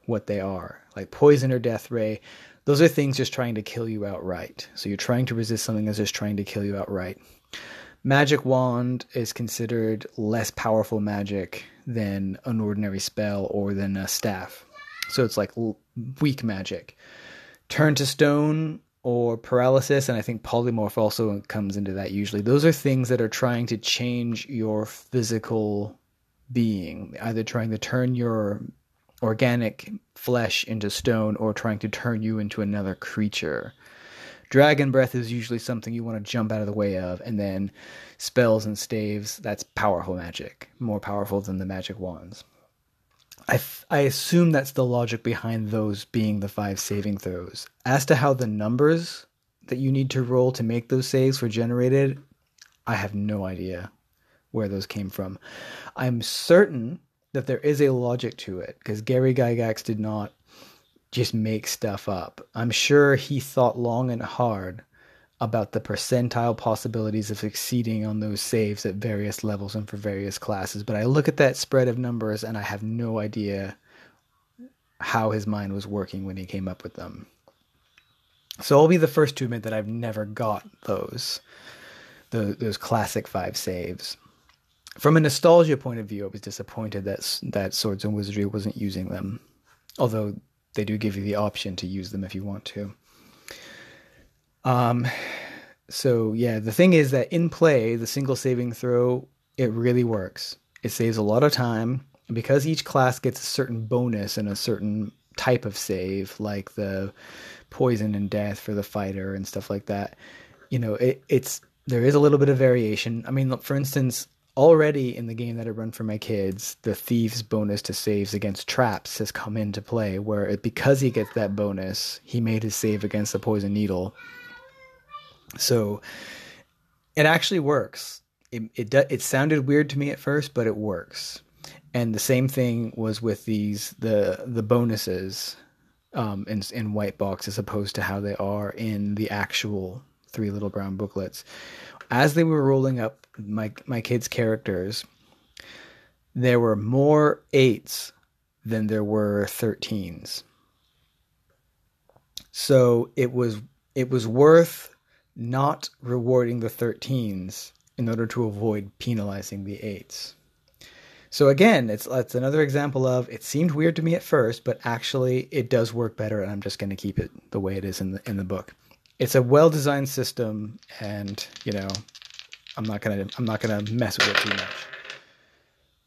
what they are. Like poison or death ray, those are things just trying to kill you outright. So you're trying to resist something that's just trying to kill you outright. Magic wand is considered less powerful magic than an ordinary spell or than a staff. So it's like weak magic. Turn to stone or paralysis, and I think polymorph also comes into that usually. Those are things that are trying to change your physical being, either trying to turn your organic flesh into stone or trying to turn you into another creature. Dragon breath is usually something you want to jump out of the way of, and then spells and staves, that's powerful magic, more powerful than the magic wands. I, f- I assume that's the logic behind those being the five saving throws. As to how the numbers that you need to roll to make those saves were generated, I have no idea where those came from. I'm certain that there is a logic to it because Gary Gygax did not just make stuff up. I'm sure he thought long and hard about the percentile possibilities of succeeding on those saves at various levels and for various classes. But I look at that spread of numbers and I have no idea how his mind was working when he came up with them. So I'll be the first to admit that I've never got those, the, those classic five saves. From a nostalgia point of view, I was disappointed that that Swords and Wizardry wasn't using them, although they do give you the option to use them if you want to. Um, so yeah, the thing is that in play, the single saving throw it really works. It saves a lot of time because each class gets a certain bonus and a certain type of save, like the poison and death for the fighter and stuff like that. You know, it, it's there is a little bit of variation. I mean, for instance, already in the game that I run for my kids, the thief's bonus to saves against traps has come into play, where it, because he gets that bonus, he made his save against the poison needle so it actually works. It it it sounded weird to me at first, but it works. And the same thing was with these the the bonuses um, in in white box as opposed to how they are in the actual three little brown booklets. As they were rolling up my my kids' characters, there were more eights than there were thirteens. So it was it was worth not rewarding the 13s in order to avoid penalizing the 8s. So again, it's it's another example of it seemed weird to me at first, but actually it does work better and I'm just going to keep it the way it is in the in the book. It's a well-designed system and, you know, I'm not to I'm not to mess with it too much.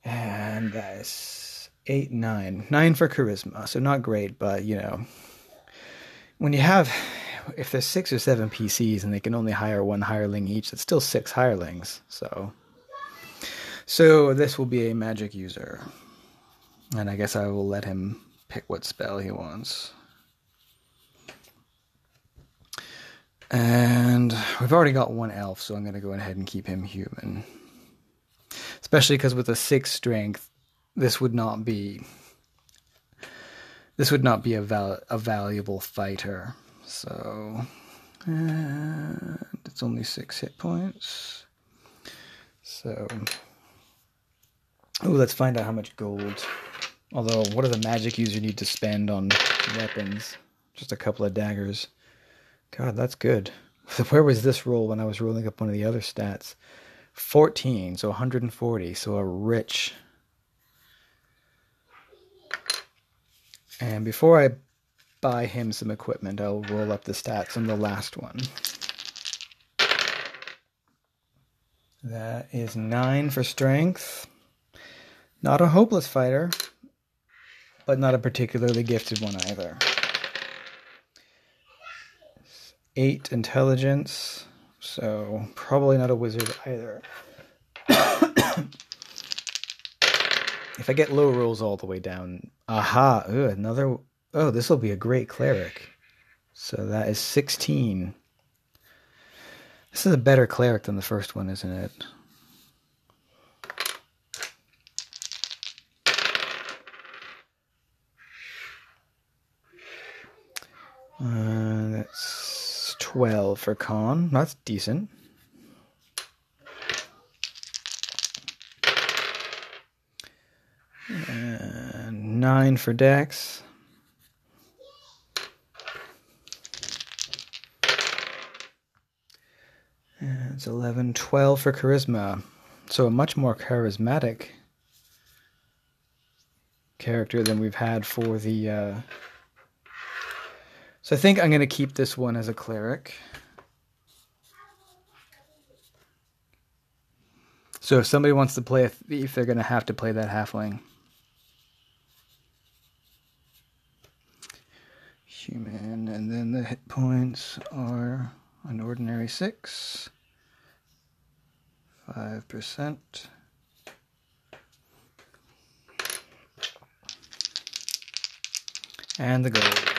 And that's 8 9. 9 for charisma. So not great, but you know, when you have if there's six or seven PCs and they can only hire one hireling each, that's still six hirelings. So, so this will be a magic user, and I guess I will let him pick what spell he wants. And we've already got one elf, so I'm going to go ahead and keep him human. Especially because with a six strength, this would not be this would not be a val- a valuable fighter. So, and it's only six hit points. So, oh, let's find out how much gold. Although, what does a magic user need to spend on weapons? Just a couple of daggers. God, that's good. Where was this roll when I was rolling up one of the other stats? 14, so 140, so a rich. And before I buy him some equipment, I'll roll up the stats on the last one. That is 9 for strength. Not a hopeless fighter, but not a particularly gifted one either. 8 intelligence, so probably not a wizard either. if I get low rolls all the way down, aha, ooh, another. Oh, this will be a great cleric. So that is 16. This is a better cleric than the first one, isn't it? Uh, 12 for con. That's decent. And 9 for dex. And it's 11, 12 for charisma. So a much more charismatic character than we've had for the uh, so I think I'm going to keep this one as a cleric. So if somebody wants to play a thief, they're going to have to play that halfling. Human, and then the hit points are an ordinary six, five percent. And the gold.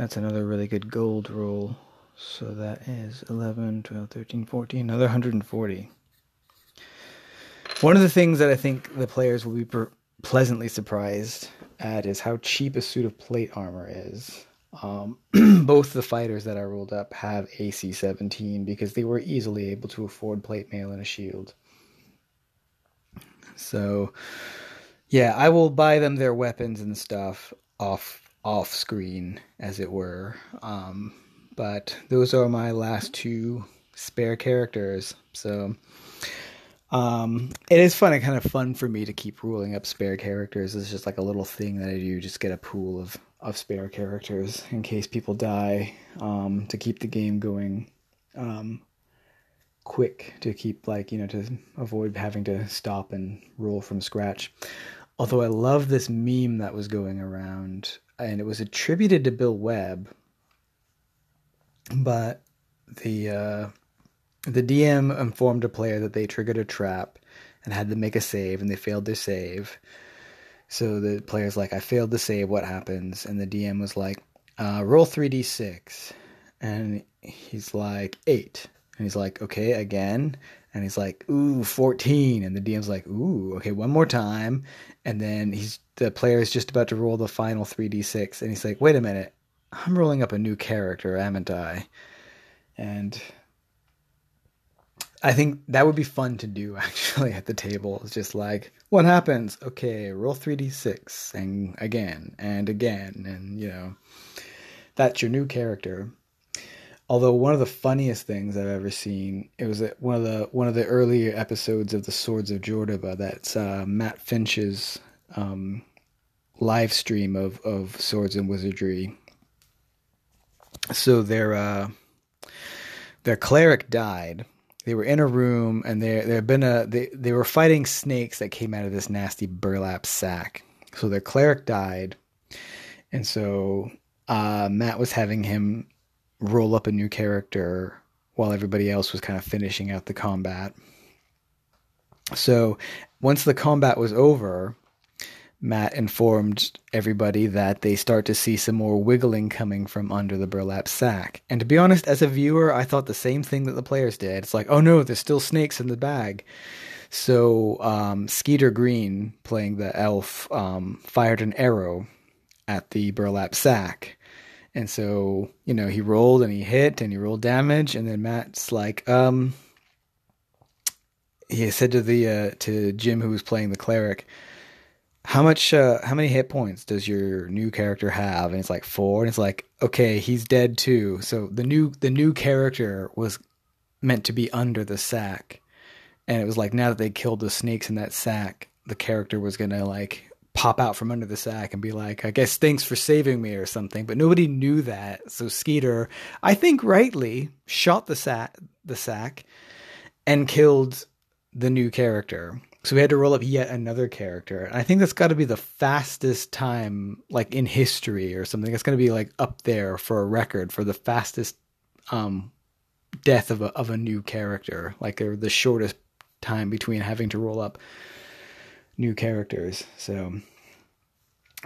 That's another really good gold roll. So that is 11, 12, 13, 14, another 140. One of the things that I think the players will be pleasantly surprised at is how cheap a suit of plate armor is. Um, both the fighters that I rolled up have AC 17 because they were easily able to afford plate mail and a shield. So, yeah, I will buy them their weapons and stuff off off screen, as it were. Um, but those are my last two spare characters. So um, it is fun kind of fun for me to keep ruling up spare characters. It's just like a little thing that I do, just get a pool of, of spare characters in case people die um, to keep the game going um, quick, to keep, like, you know, to avoid having to stop and roll from scratch. Although I love this meme that was going around and it was attributed to Bill Webb, but the uh, the DM informed a player that they triggered a trap and had to make a save, and they failed their save. So the player's like, "I failed to save. What happens?" And the DM was like, uh, "Roll three d six," and he's like, eight. And he's like, okay, again. And he's like, ooh, 14. And the DM's like, ooh, okay, one more time. And then he's the player is just about to roll the final 3d6. And he's like, wait a minute, I'm rolling up a new character, haven't I? And I think that would be fun to do actually at the table. It's just like, what happens? Okay, roll 3d6 and again and again. And, you know, that's your new character. Although one of the funniest things I've ever seen, it was one of the one of the earlier episodes of the Swords of Jordoba. That's uh, Matt Finch's um, live stream of of Swords and Wizardry. So their uh, their cleric died. They were in a room, and there there had been a they they were fighting snakes that came out of this nasty burlap sack. So their cleric died, and so uh, Matt was having him roll up a new character while everybody else was kind of finishing out the combat. So once the combat was over, Matt informed everybody that they start to see some more wiggling coming from under the burlap sack. And to be honest, as a viewer, I thought the same thing that the players did. It's like, oh no, there's still snakes in the bag. So um, Skeeter Green, playing the elf, um, fired an arrow at the burlap sack And so, you know, he rolled and he hit and he rolled damage. And then Matt's like, um, he said to the, uh, to Jim, who was playing the cleric, how much, uh, how many hit points does your new character have? And it's like four. And it's like, okay, he's dead too. So the new, the new character was meant to be under the sack. And it was like, now that they killed the snakes in that sack, the character was going to like pop out from under the sack and be like, I guess thanks for saving me or something. But nobody knew that. So Skeeter, I think rightly, shot the sack the sack and killed the new character. So we had to roll up yet another character. And I think that's got to be the fastest time, like in history or something. It's going to be like up there for a record for the fastest um, death of a of a new character, like the shortest time between having to roll up new characters. So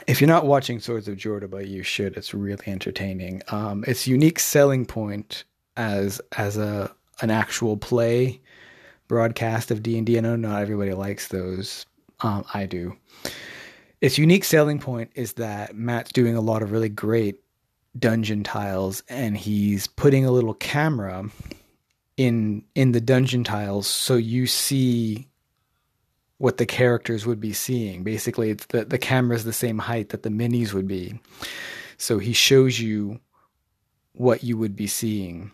if you're not watching Swords of Jordoba, you should. It's really entertaining. Um, its unique selling point as as a an actual play broadcast of D and D. I know not everybody likes those. Um, I do. Its unique selling point is that Matt's doing a lot of really great dungeon tiles, and he's putting a little camera in in the dungeon tiles so you see what the characters would be seeing. Basically, it's the the camera's the same height that the minis would be. So he shows you what you would be seeing.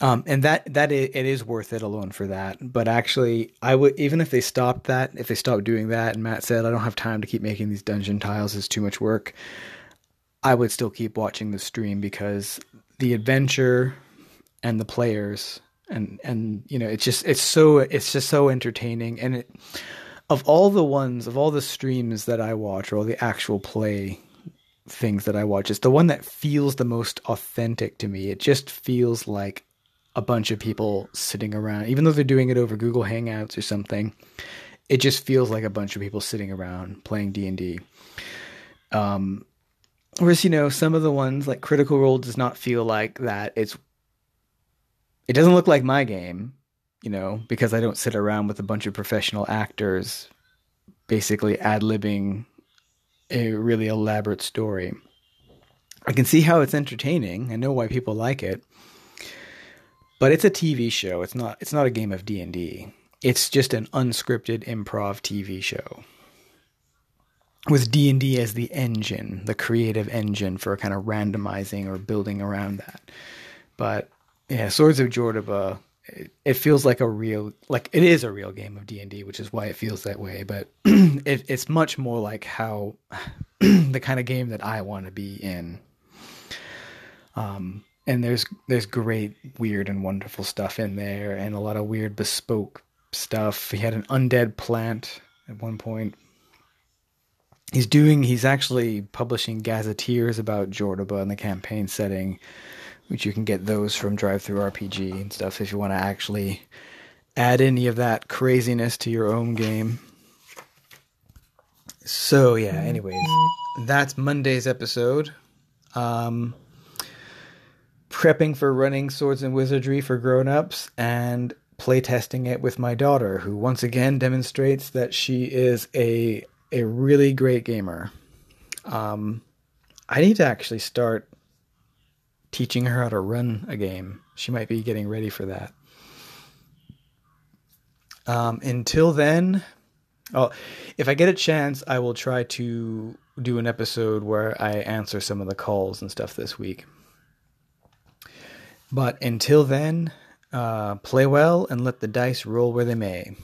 Um, and that that it is worth it alone for that. But actually, I would even if they stopped that, if they stopped doing that, and Matt said, "I don't have time to keep making these dungeon tiles; it's too much work." I would still keep watching the stream because the adventure and the players and and you know it's just it's so it's just so entertaining. And it of all the ones of all the streams that I watch or all the actual play things that I watch it's the one that feels the most authentic to me. It just feels like a bunch of people sitting around. Even though they're doing it over Google Hangouts or something it just feels like a bunch of people sitting around playing D&D um whereas you know some of the ones like Critical Role does not feel like that. It's it doesn't look like my game, you know, because I don't sit around with a bunch of professional actors basically ad libbing a really elaborate story. I can see how it's entertaining. I know why people like it. But it's a TV show. It's not it's not a game of D&D. It's just an unscripted improv TV show. With D&D as the engine, the creative engine for kind of randomizing or building around that. But yeah, Swords of Jordoba. It, feels like a real, like it is a real game of D and D, which is why it feels that way. But it, it's much more like how the kind of game that I want to be in. Um, and there's there's great, weird, and wonderful stuff in there, and a lot of weird bespoke stuff. He had an undead plant at one point. He's doing. He's actually publishing gazetteers about Jordoba in the campaign setting which you can get those from DriveThruRPG and stuff if you want to actually add any of that craziness to your own game. So yeah, anyways, that's Monday's episode. Um, prepping for running Swords and Wizardry for grown-ups and playtesting it with my daughter, who once again demonstrates that she is a a really great gamer. Um, I need to actually start teaching her how to run a game. She might be getting ready for that. Um, until then, oh, if I get a chance, I will try to do an episode where I answer some of the calls and stuff this week. But until then, uh, play well and let the dice roll where they may.